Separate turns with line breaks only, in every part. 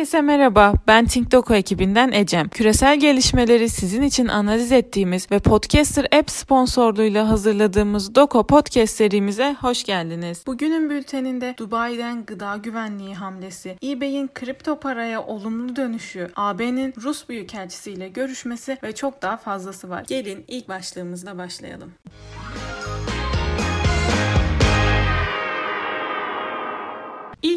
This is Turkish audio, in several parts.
Herkese merhaba, ben TinkDoku ekibinden Ecem. Küresel gelişmeleri sizin için analiz ettiğimiz ve Podcaster App sponsorluğuyla hazırladığımız Doko Podcast serimize hoş geldiniz. Bugünün bülteninde Dubai'den gıda güvenliği hamlesi, eBay'in kripto paraya olumlu dönüşü, AB'nin Rus Büyükelçisiyle görüşmesi ve çok daha fazlası var. Gelin ilk başlığımızla başlayalım.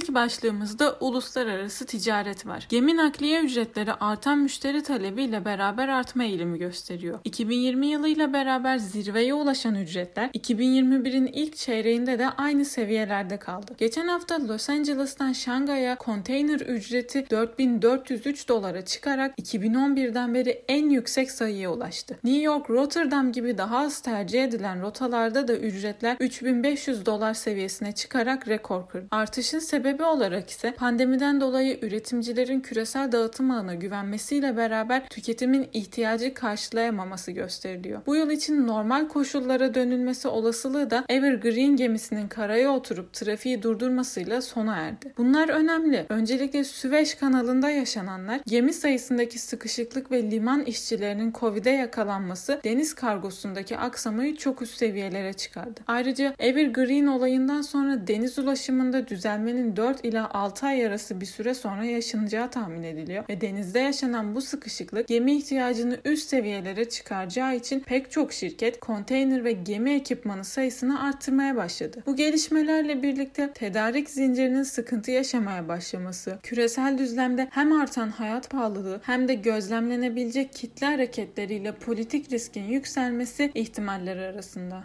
İlk başlığımızda uluslararası ticaret var. Gemi nakliye ücretleri artan müşteri talebiyle beraber artma eğilimi gösteriyor. 2020 yılıyla beraber zirveye ulaşan ücretler 2021'in ilk çeyreğinde de aynı seviyelerde kaldı. Geçen hafta Los Angeles'tan Şangay'a konteyner ücreti 4403 dolara çıkarak 2011'den beri en yüksek sayıya ulaştı. New York, Rotterdam gibi daha az tercih edilen rotalarda da ücretler 3500 dolar seviyesine çıkarak rekor kırdı. Artışın sebebi olarak ise pandemiden dolayı üretimcilerin küresel dağıtım ağına güvenmesiyle beraber tüketimin ihtiyacı karşılayamaması gösteriliyor. Bu yıl için normal koşullara dönülmesi olasılığı da Evergreen gemisinin karaya oturup trafiği durdurmasıyla sona erdi. Bunlar önemli. Öncelikle Süveyş kanalında yaşananlar, gemi sayısındaki sıkışıklık ve liman işçilerinin Covid'e yakalanması deniz kargosundaki aksamayı çok üst seviyelere çıkardı. Ayrıca Evergreen olayından sonra deniz ulaşımında düzelmenin 4 ila 6 ay arası bir süre sonra yaşanacağı tahmin ediliyor ve denizde yaşanan bu sıkışıklık gemi ihtiyacını üst seviyelere çıkaracağı için pek çok şirket konteyner ve gemi ekipmanı sayısını arttırmaya başladı. Bu gelişmelerle birlikte tedarik zincirinin sıkıntı yaşamaya başlaması, küresel düzlemde hem artan hayat pahalılığı hem de gözlemlenebilecek kitle hareketleriyle politik riskin yükselmesi ihtimaller arasında.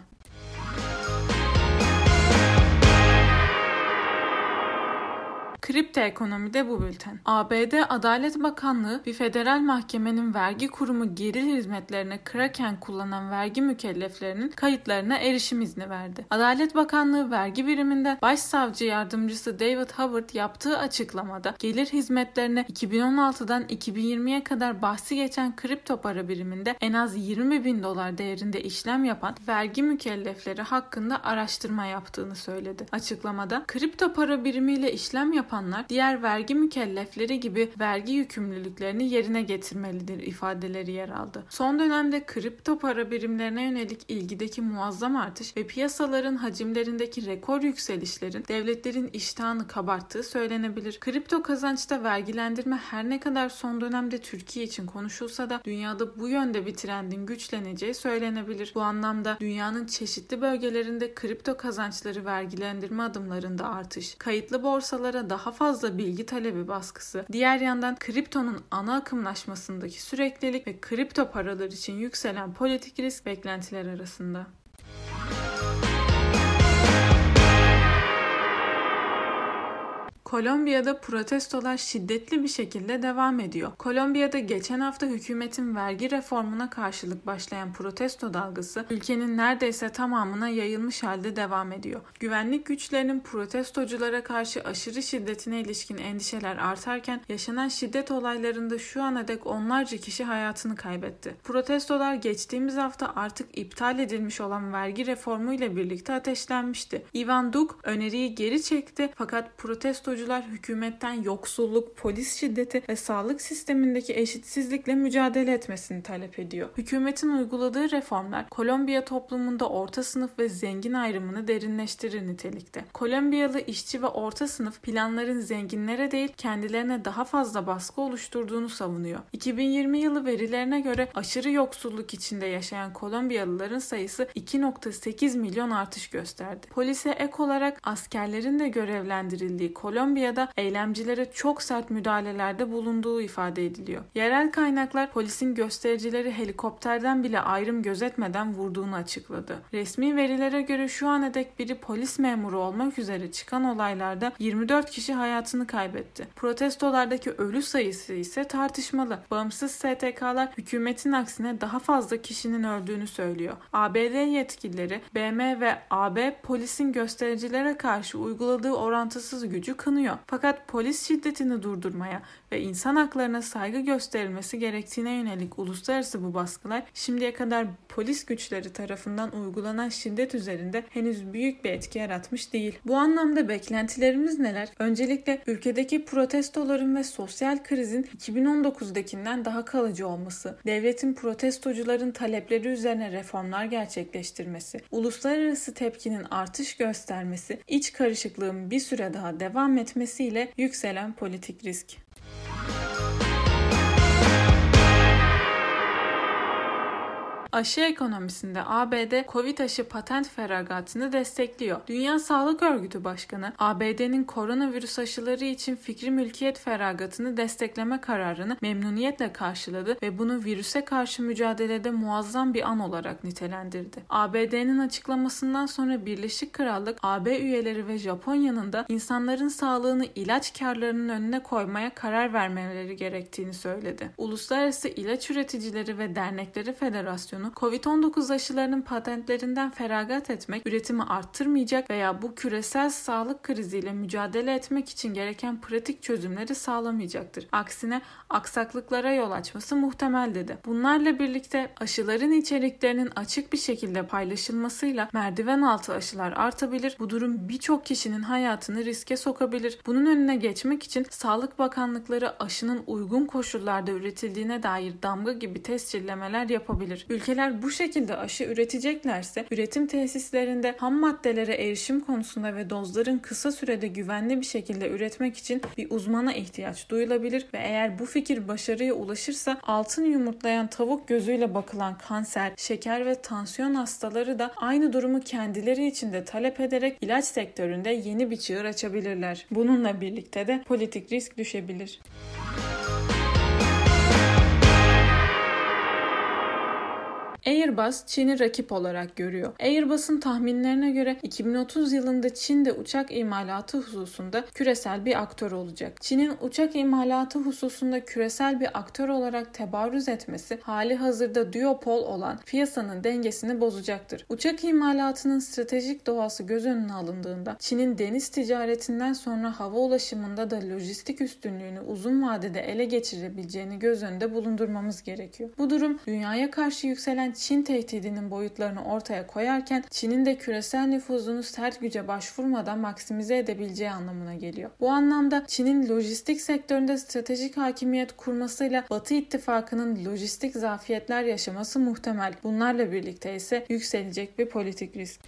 Kripto ekonomide bu bülten. ABD Adalet Bakanlığı bir federal mahkemenin vergi kurumu geri hizmetlerine Kraken kullanan vergi mükelleflerinin kayıtlarına erişim izni verdi. Adalet Bakanlığı vergi biriminde Başsavcı Yardımcısı David Howard yaptığı açıklamada gelir hizmetlerine 2016'dan 2020'ye kadar bahsi geçen kripto para biriminde en az 20 bin dolar değerinde işlem yapan vergi mükellefleri hakkında araştırma yaptığını söyledi. Açıklamada kripto para birimiyle işlem yapan yapanlar diğer vergi mükellefleri gibi vergi yükümlülüklerini yerine getirmelidir ifadeleri yer aldı. Son dönemde kripto para birimlerine yönelik ilgideki muazzam artış ve piyasaların hacimlerindeki rekor yükselişlerin devletlerin iştahını kabarttığı söylenebilir. Kripto kazançta vergilendirme her ne kadar son dönemde Türkiye için konuşulsa da dünyada bu yönde bir trendin güçleneceği söylenebilir. Bu anlamda dünyanın çeşitli bölgelerinde kripto kazançları vergilendirme adımlarında artış, kayıtlı borsalara daha daha fazla bilgi talebi baskısı, diğer yandan kriptonun ana akımlaşmasındaki süreklilik ve kripto paralar için yükselen politik risk beklentiler arasında. Kolombiya'da protestolar şiddetli bir şekilde devam ediyor. Kolombiya'da geçen hafta hükümetin vergi reformuna karşılık başlayan protesto dalgası ülkenin neredeyse tamamına yayılmış halde devam ediyor. Güvenlik güçlerinin protestoculara karşı aşırı şiddetine ilişkin endişeler artarken yaşanan şiddet olaylarında şu ana dek onlarca kişi hayatını kaybetti. Protestolar geçtiğimiz hafta artık iptal edilmiş olan vergi reformu ile birlikte ateşlenmişti. Ivan Duk öneriyi geri çekti fakat protestocu protestocular hükümetten yoksulluk, polis şiddeti ve sağlık sistemindeki eşitsizlikle mücadele etmesini talep ediyor. Hükümetin uyguladığı reformlar Kolombiya toplumunda orta sınıf ve zengin ayrımını derinleştirir nitelikte. Kolombiyalı işçi ve orta sınıf planların zenginlere değil kendilerine daha fazla baskı oluşturduğunu savunuyor. 2020 yılı verilerine göre aşırı yoksulluk içinde yaşayan Kolombiyalıların sayısı 2.8 milyon artış gösterdi. Polise ek olarak askerlerin de görevlendirildiği Kolombiya Kolombiya'da eylemcilere çok sert müdahalelerde bulunduğu ifade ediliyor. Yerel kaynaklar polisin göstericileri helikopterden bile ayrım gözetmeden vurduğunu açıkladı. Resmi verilere göre şu ana dek biri polis memuru olmak üzere çıkan olaylarda 24 kişi hayatını kaybetti. Protestolardaki ölü sayısı ise tartışmalı. Bağımsız STK'lar hükümetin aksine daha fazla kişinin öldüğünü söylüyor. ABD yetkilileri BM ve AB polisin göstericilere karşı uyguladığı orantısız gücü kınıyor bulunuyor. Fakat polis şiddetini durdurmaya ve insan haklarına saygı gösterilmesi gerektiğine yönelik uluslararası bu baskılar şimdiye kadar polis güçleri tarafından uygulanan şiddet üzerinde henüz büyük bir etki yaratmış değil. Bu anlamda beklentilerimiz neler? Öncelikle ülkedeki protestoların ve sosyal krizin 2019'dakinden daha kalıcı olması, devletin protestocuların talepleri üzerine reformlar gerçekleştirmesi, uluslararası tepkinin artış göstermesi, iç karışıklığın bir süre daha devam etmesiyle yükselen politik risk. Aşı ekonomisinde ABD Covid aşı patent feragatını destekliyor. Dünya Sağlık Örgütü Başkanı ABD'nin koronavirüs aşıları için fikri mülkiyet feragatını destekleme kararını memnuniyetle karşıladı ve bunu virüse karşı mücadelede muazzam bir an olarak nitelendirdi. ABD'nin açıklamasından sonra Birleşik Krallık, AB üyeleri ve Japonya'nın da insanların sağlığını ilaç karlarının önüne koymaya karar vermeleri gerektiğini söyledi. Uluslararası İlaç Üreticileri ve Dernekleri Federasyonu Federasyonu, COVID-19 aşılarının patentlerinden feragat etmek, üretimi arttırmayacak veya bu küresel sağlık kriziyle mücadele etmek için gereken pratik çözümleri sağlamayacaktır. Aksine aksaklıklara yol açması muhtemel dedi. Bunlarla birlikte aşıların içeriklerinin açık bir şekilde paylaşılmasıyla merdiven altı aşılar artabilir. Bu durum birçok kişinin hayatını riske sokabilir. Bunun önüne geçmek için Sağlık Bakanlıkları aşının uygun koşullarda üretildiğine dair damga gibi tescillemeler yapabilir. Ülke ülkeler bu şekilde aşı üreteceklerse üretim tesislerinde ham maddelere erişim konusunda ve dozların kısa sürede güvenli bir şekilde üretmek için bir uzmana ihtiyaç duyulabilir ve eğer bu fikir başarıya ulaşırsa altın yumurtlayan tavuk gözüyle bakılan kanser, şeker ve tansiyon hastaları da aynı durumu kendileri için de talep ederek ilaç sektöründe yeni bir çığır açabilirler. Bununla birlikte de politik risk düşebilir. Airbus Çin'i rakip olarak görüyor. Airbus'un tahminlerine göre 2030 yılında Çin'de uçak imalatı hususunda küresel bir aktör olacak. Çin'in uçak imalatı hususunda küresel bir aktör olarak tebarüz etmesi hali hazırda duopol olan piyasanın dengesini bozacaktır. Uçak imalatının stratejik doğası göz önüne alındığında Çin'in deniz ticaretinden sonra hava ulaşımında da lojistik üstünlüğünü uzun vadede ele geçirebileceğini göz önünde bulundurmamız gerekiyor. Bu durum dünyaya karşı yükselen Çin tehdidinin boyutlarını ortaya koyarken Çin'in de küresel nüfuzunu sert güce başvurmadan maksimize edebileceği anlamına geliyor. Bu anlamda Çin'in lojistik sektöründe stratejik hakimiyet kurmasıyla Batı ittifakının lojistik zafiyetler yaşaması muhtemel. Bunlarla birlikte ise yükselecek bir politik risk.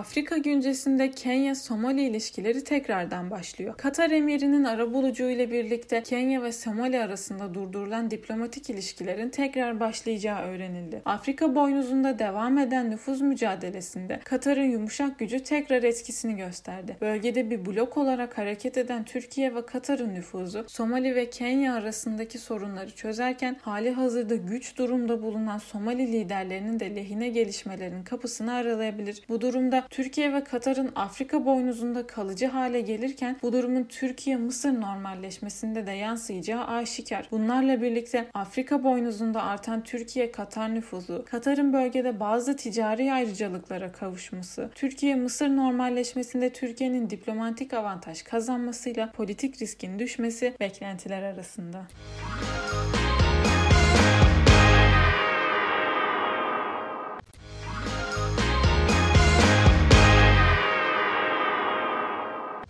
Afrika güncesinde Kenya-Somali ilişkileri tekrardan başlıyor. Katar emirinin arabulucu ile birlikte Kenya ve Somali arasında durdurulan diplomatik ilişkilerin tekrar başlayacağı öğrenildi. Afrika boynuzunda devam eden nüfuz mücadelesinde Katar'ın yumuşak gücü tekrar etkisini gösterdi. Bölgede bir blok olarak hareket eden Türkiye ve Katar'ın nüfuzu Somali ve Kenya arasındaki sorunları çözerken hali hazırda güç durumda bulunan Somali liderlerinin de lehine gelişmelerin kapısını aralayabilir. Bu durumda Türkiye ve Katar'ın Afrika boynuzunda kalıcı hale gelirken bu durumun Türkiye-Mısır normalleşmesinde de yansıyacağı aşikar. Bunlarla birlikte Afrika boynuzunda artan Türkiye-Katar nüfuzu, Katar'ın bölgede bazı ticari ayrıcalıklara kavuşması, Türkiye-Mısır normalleşmesinde Türkiye'nin diplomatik avantaj kazanmasıyla politik riskin düşmesi beklentiler arasında.